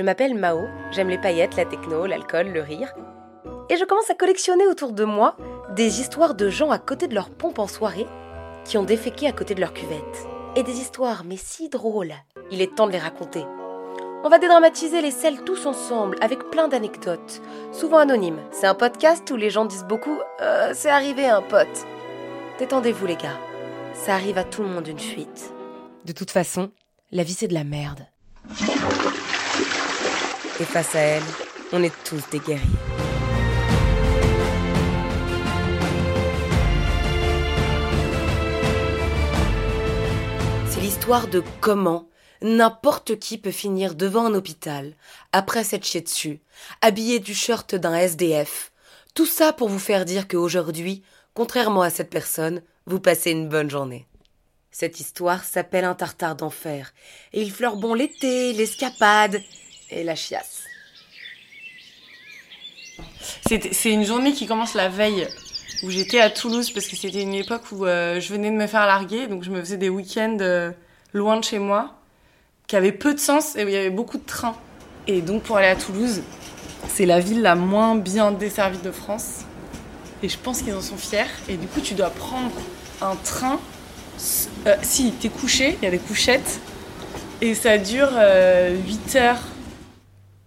Je m'appelle Mao, j'aime les paillettes, la techno, l'alcool, le rire. Et je commence à collectionner autour de moi des histoires de gens à côté de leur pompe en soirée qui ont déféqué à côté de leur cuvette. Et des histoires, mais si drôles. Il est temps de les raconter. On va dédramatiser les selles tous ensemble, avec plein d'anecdotes, souvent anonymes. C'est un podcast où les gens disent beaucoup euh, C'est arrivé un pote. Détendez-vous les gars, ça arrive à tout le monde une fuite. De toute façon, la vie c'est de la merde. Et face à elle, on est tous des guerriers. C'est l'histoire de comment n'importe qui peut finir devant un hôpital, après s'être chié dessus, habillé du shirt d'un SDF. Tout ça pour vous faire dire qu'aujourd'hui, contrairement à cette personne, vous passez une bonne journée. Cette histoire s'appelle un tartare d'enfer, et il fleure bon l'été, l'escapade et la chiasse. C'est une journée qui commence la veille où j'étais à Toulouse parce que c'était une époque où euh, je venais de me faire larguer, donc je me faisais des week-ends euh, loin de chez moi, qui avaient peu de sens et où il y avait beaucoup de trains. Et donc pour aller à Toulouse, c'est la ville la moins bien desservie de France. Et je pense qu'ils en sont fiers. Et du coup, tu dois prendre un train. Euh, si, t'es couché, il y a des couchettes. Et ça dure 8 heures,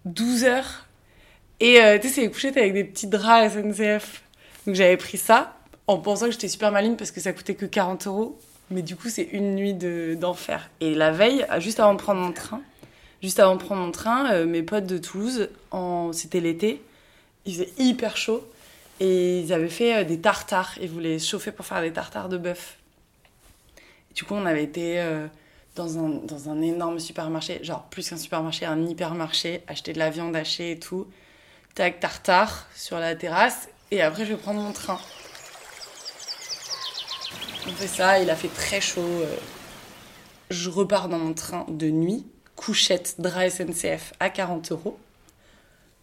12 heures. Et euh, tu sais, c'est des couchettes avec des petits draps SNCF. Donc j'avais pris ça en pensant que j'étais super maligne parce que ça coûtait que 40 euros. Mais du coup, c'est une nuit d'enfer. et la veille, juste avant de prendre mon train, juste avant de prendre mon train, euh, mes potes de Toulouse, c'était l'été, il faisait hyper chaud. Et ils avaient fait euh, des tartares. Ils voulaient se chauffer pour faire des tartares de bœuf. Du coup, on avait été dans, un, dans un énorme supermarché, genre plus qu'un supermarché, un hypermarché, acheter de la viande hachée et tout. Tac, tartare sur la terrasse. Et après, je vais prendre mon train. On fait ça, il a fait très chaud. euh. Je repars dans mon train de nuit, couchette, drap SNCF à 40 euros,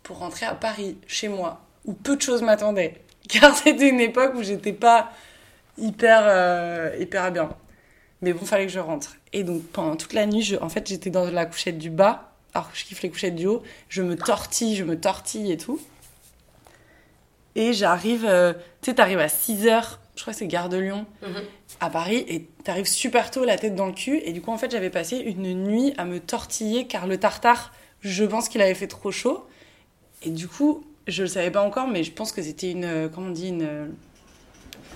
pour rentrer à Paris, chez moi, où peu de choses m'attendaient. Car c'était une époque où j'étais pas hyper, euh, hyper bien. Mais bon, fallait que je rentre. Et donc pendant toute la nuit, en fait, j'étais dans la couchette du bas, alors que je kiffe les couchettes du haut. Je me tortille, je me tortille et tout. Et j'arrive, euh, tu sais, t'arrives à 6 heures, je crois que c'est Gare de Lyon, à Paris, et t'arrives super tôt, la tête dans le cul. Et du coup, en fait, j'avais passé une nuit à me tortiller, car le tartare, je pense qu'il avait fait trop chaud. Et du coup, je le savais pas encore, mais je pense que c'était une, euh, comment on dit, une euh,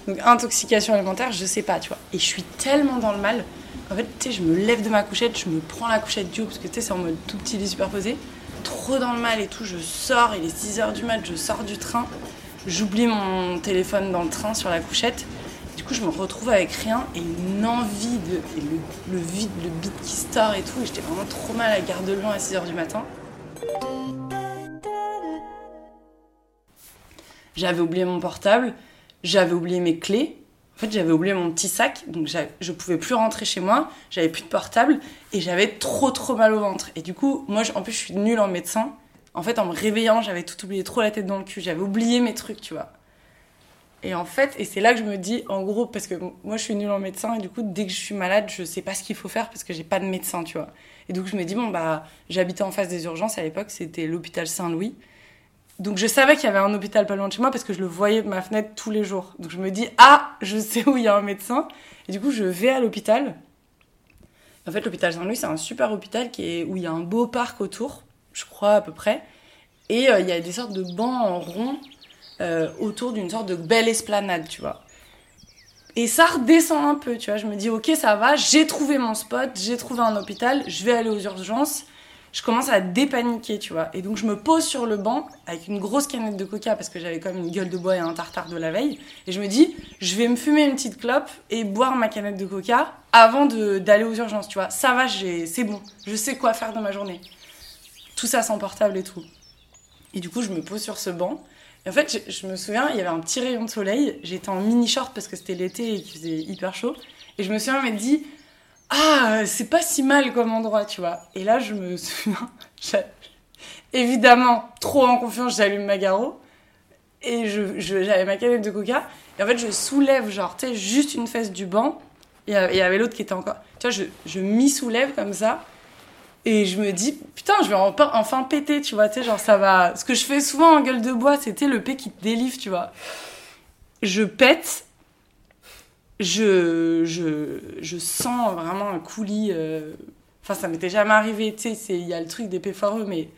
donc intoxication alimentaire, je sais pas, tu vois. Et je suis tellement dans le mal. En fait, tu sais, je me lève de ma couchette, je me prends la couchette du haut, parce que tu sais, c'est en mode tout petit lit superposé. Trop dans le mal et tout, je sors, il est 6h du mat, je sors du train. J'oublie mon téléphone dans le train sur la couchette. Du coup, je me retrouve avec rien et une envie de. et le, vide, le beat qui store et tout. Et j'étais vraiment trop mal à gare de Lyon à 6h du matin. J'avais oublié mon portable, j'avais oublié mes clés. En fait, j'avais oublié mon petit sac, donc je pouvais plus rentrer chez moi, j'avais plus de portable et j'avais trop trop mal au ventre. Et du coup, moi, en plus, je suis nulle en médecin. En fait, en me réveillant, j'avais tout oublié, trop la tête dans le cul, j'avais oublié mes trucs, tu vois. Et en fait, et c'est là que je me dis, en gros, parce que moi, je suis nulle en médecin et du coup, dès que je suis malade, je sais pas ce qu'il faut faire parce que j'ai pas de médecin, tu vois. Et donc, je me dis, bon, bah, j'habitais en face des urgences à l'époque, c'était l'hôpital Saint-Louis. Donc je savais qu'il y avait un hôpital pas loin de chez moi parce que je le voyais de ma fenêtre tous les jours. Donc je me dis ah je sais où il y a un médecin et du coup je vais à l'hôpital. En fait l'hôpital Saint-Louis c'est un super hôpital qui où il y a un beau parc autour, je crois à peu près, et euh, il y a des sortes de bancs en rond euh, autour d'une sorte de belle esplanade tu vois. Et ça redescend un peu tu vois. Je me dis ok ça va, j'ai trouvé mon spot, j'ai trouvé un hôpital, je vais aller aux urgences je commence à dépaniquer, tu vois. Et donc je me pose sur le banc avec une grosse canette de coca parce que j'avais quand même une gueule de bois et un tartare de la veille. Et je me dis, je vais me fumer une petite clope et boire ma canette de coca avant d'aller aux urgences, tu vois. Ça va, c'est bon. Je sais quoi faire dans ma journée. Tout ça sans portable et tout. Et du coup, je me pose sur ce banc. Et en fait, je, me souviens, il y avait un petit rayon de soleil. J'étais en mini short parce que c'était l'été et qu'il faisait hyper chaud. Et je me souviens m'être dit, ah, c'est pas si mal comme endroit, tu vois. Et là, je me souviens, évidemment, trop en confiance, j'allume ma garo et je, je- j'avais ma canette de coca. Et en fait, je soulève, genre, tu sais, juste une fesse du banc. Et il y avait l'autre qui était encore. Tu vois, je, je m'y soulève comme ça. Et je me dis, putain, je vais enfin péter, tu vois, tu sais, genre ça va. Ce que je fais souvent en gueule de bois, c'était le P qui te délivre, tu vois. Je pète, je, je, je sens vraiment un coulis. Euh, enfin, ça m'était jamais arrivé, tu sais, il y a le truc des P foireux, mais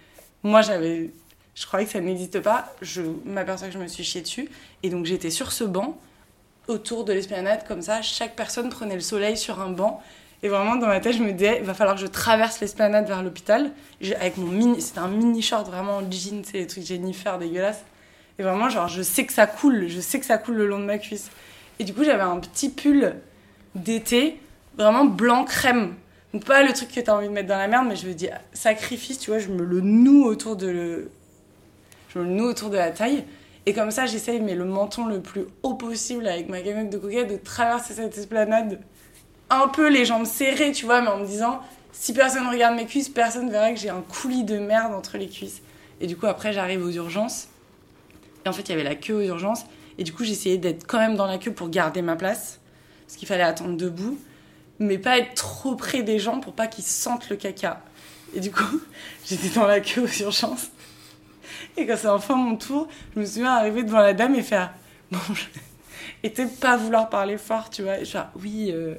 moi j'avais. Je croyais que ça n'existe pas. Je m'aperçois que je me suis chié dessus. Et donc j'étais sur ce banc, autour de l'esplanade, comme ça. Chaque personne prenait le soleil sur un banc. Et vraiment, dans ma tête, je me disais, il va falloir que je traverse l'esplanade vers l'hôpital. Avec mon mini, c'était un mini short vraiment jean, c'est des trucs Jennifer dégueulasses. Et vraiment, genre, je sais que ça coule, je sais que ça coule le long de ma cuisse. Et du coup, j'avais un petit pull d'été, vraiment blanc crème. Donc, pas le truc que t'as envie de mettre dans la merde, mais je veux dire, sacrifice, tu vois, je me le noue autour de. Je me le noue autour de la taille. Et comme ça, j'essaye, mais le menton le plus haut possible avec ma gamelle de coquette, de traverser cette esplanade un peu les jambes serrées, tu vois, mais en me disant, si personne regarde mes cuisses, personne verra que j'ai un coulis de merde entre les cuisses. Et du coup, après, j'arrive aux urgences. Et en fait, il y avait la queue aux urgences. Et du coup, j'essayais d'être quand même dans la queue pour garder ma place. Parce qu'il fallait attendre debout. Mais pas être trop près des gens pour pas qu'ils sentent le caca. Et du coup, j'étais dans la queue aux urgences. Et quand c'est enfin mon tour, je me souviens arriver devant la dame et faire Bon, je... et pas vouloir parler fort, tu vois. Genre, oui, euh,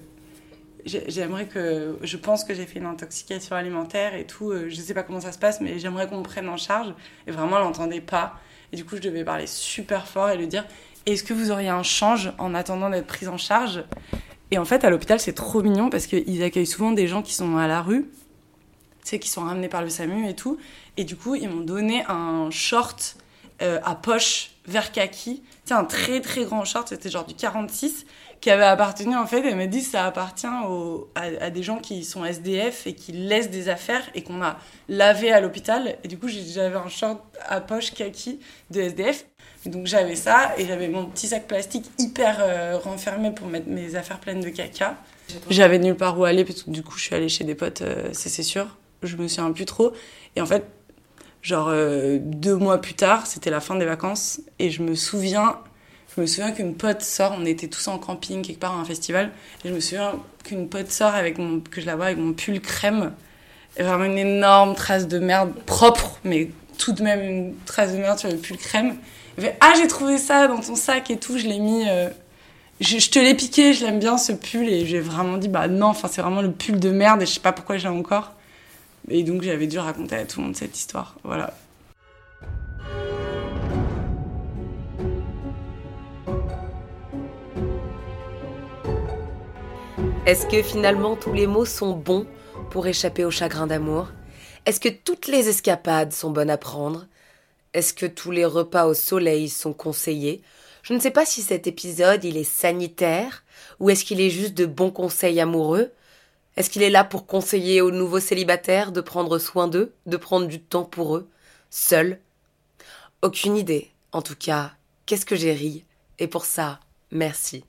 j'aimerais que je pense que j'ai fait une intoxication alimentaire et tout euh, je sais pas comment ça se passe mais j'aimerais qu'on me prenne en charge et vraiment elle n'entendait pas et du coup je devais parler super fort et lui dire est-ce que vous auriez un change en attendant d'être prise en charge et en fait à l'hôpital c'est trop mignon parce qu'ils accueillent souvent des gens qui sont à la rue tu qui sont ramenés par le SAMU et tout. Et du coup ils m'ont donné un short euh, à poche vert kaki sais un très très grand short c'était genre du 46 qui avait appartenu en fait. Elle m'a dit ça appartient à, des gens qui sont SDF et qui laissent des affaires et qu'on a lavé à l'hôpital. Et du coup, j'avais un short à poche kaki de SDF. donc j'avais ça et j'avais mon petit sac plastique hyper euh, renfermé pour mettre mes affaires pleines de caca. J'avais nulle part où aller que du coup, je suis allée chez des potes, euh, c'est sûr. Je me souviens plus trop. Et en fait, genre euh, deux mois plus tard, c'était la fin des vacances et je me souviens je me souviens qu'une pote sort, on était tous en camping quelque part à un festival, et je me souviens qu'une pote sort avec mon, que je la vois avec mon pull crème, vraiment une énorme trace de merde propre, mais tout de même une trace de merde sur le pull crème. Elle fait ah j'ai trouvé ça dans ton sac et tout, je l'ai mis, euh, je, te l'ai piqué, je l'aime bien ce pull, et j'ai vraiment dit bah non, enfin c'est vraiment le pull de merde et je sais pas pourquoi j'ai encore. Et donc j'avais dû raconter à tout le monde cette histoire, voilà. Est-ce que finalement tous les mots sont bons pour échapper au chagrin d'amour? Est-ce que toutes les escapades sont bonnes à prendre? Est-ce que tous les repas au soleil sont conseillés? Je ne sais pas si cet épisode il est sanitaire ou est-ce qu'il est juste de bons conseils amoureux Est-ce qu'il est là pour conseiller aux nouveaux célibataires de prendre soin d'eux, de prendre du temps pour eux, seuls? Aucune idée. En tout cas, qu'est-ce que j'ai ri? Et pour ça, merci.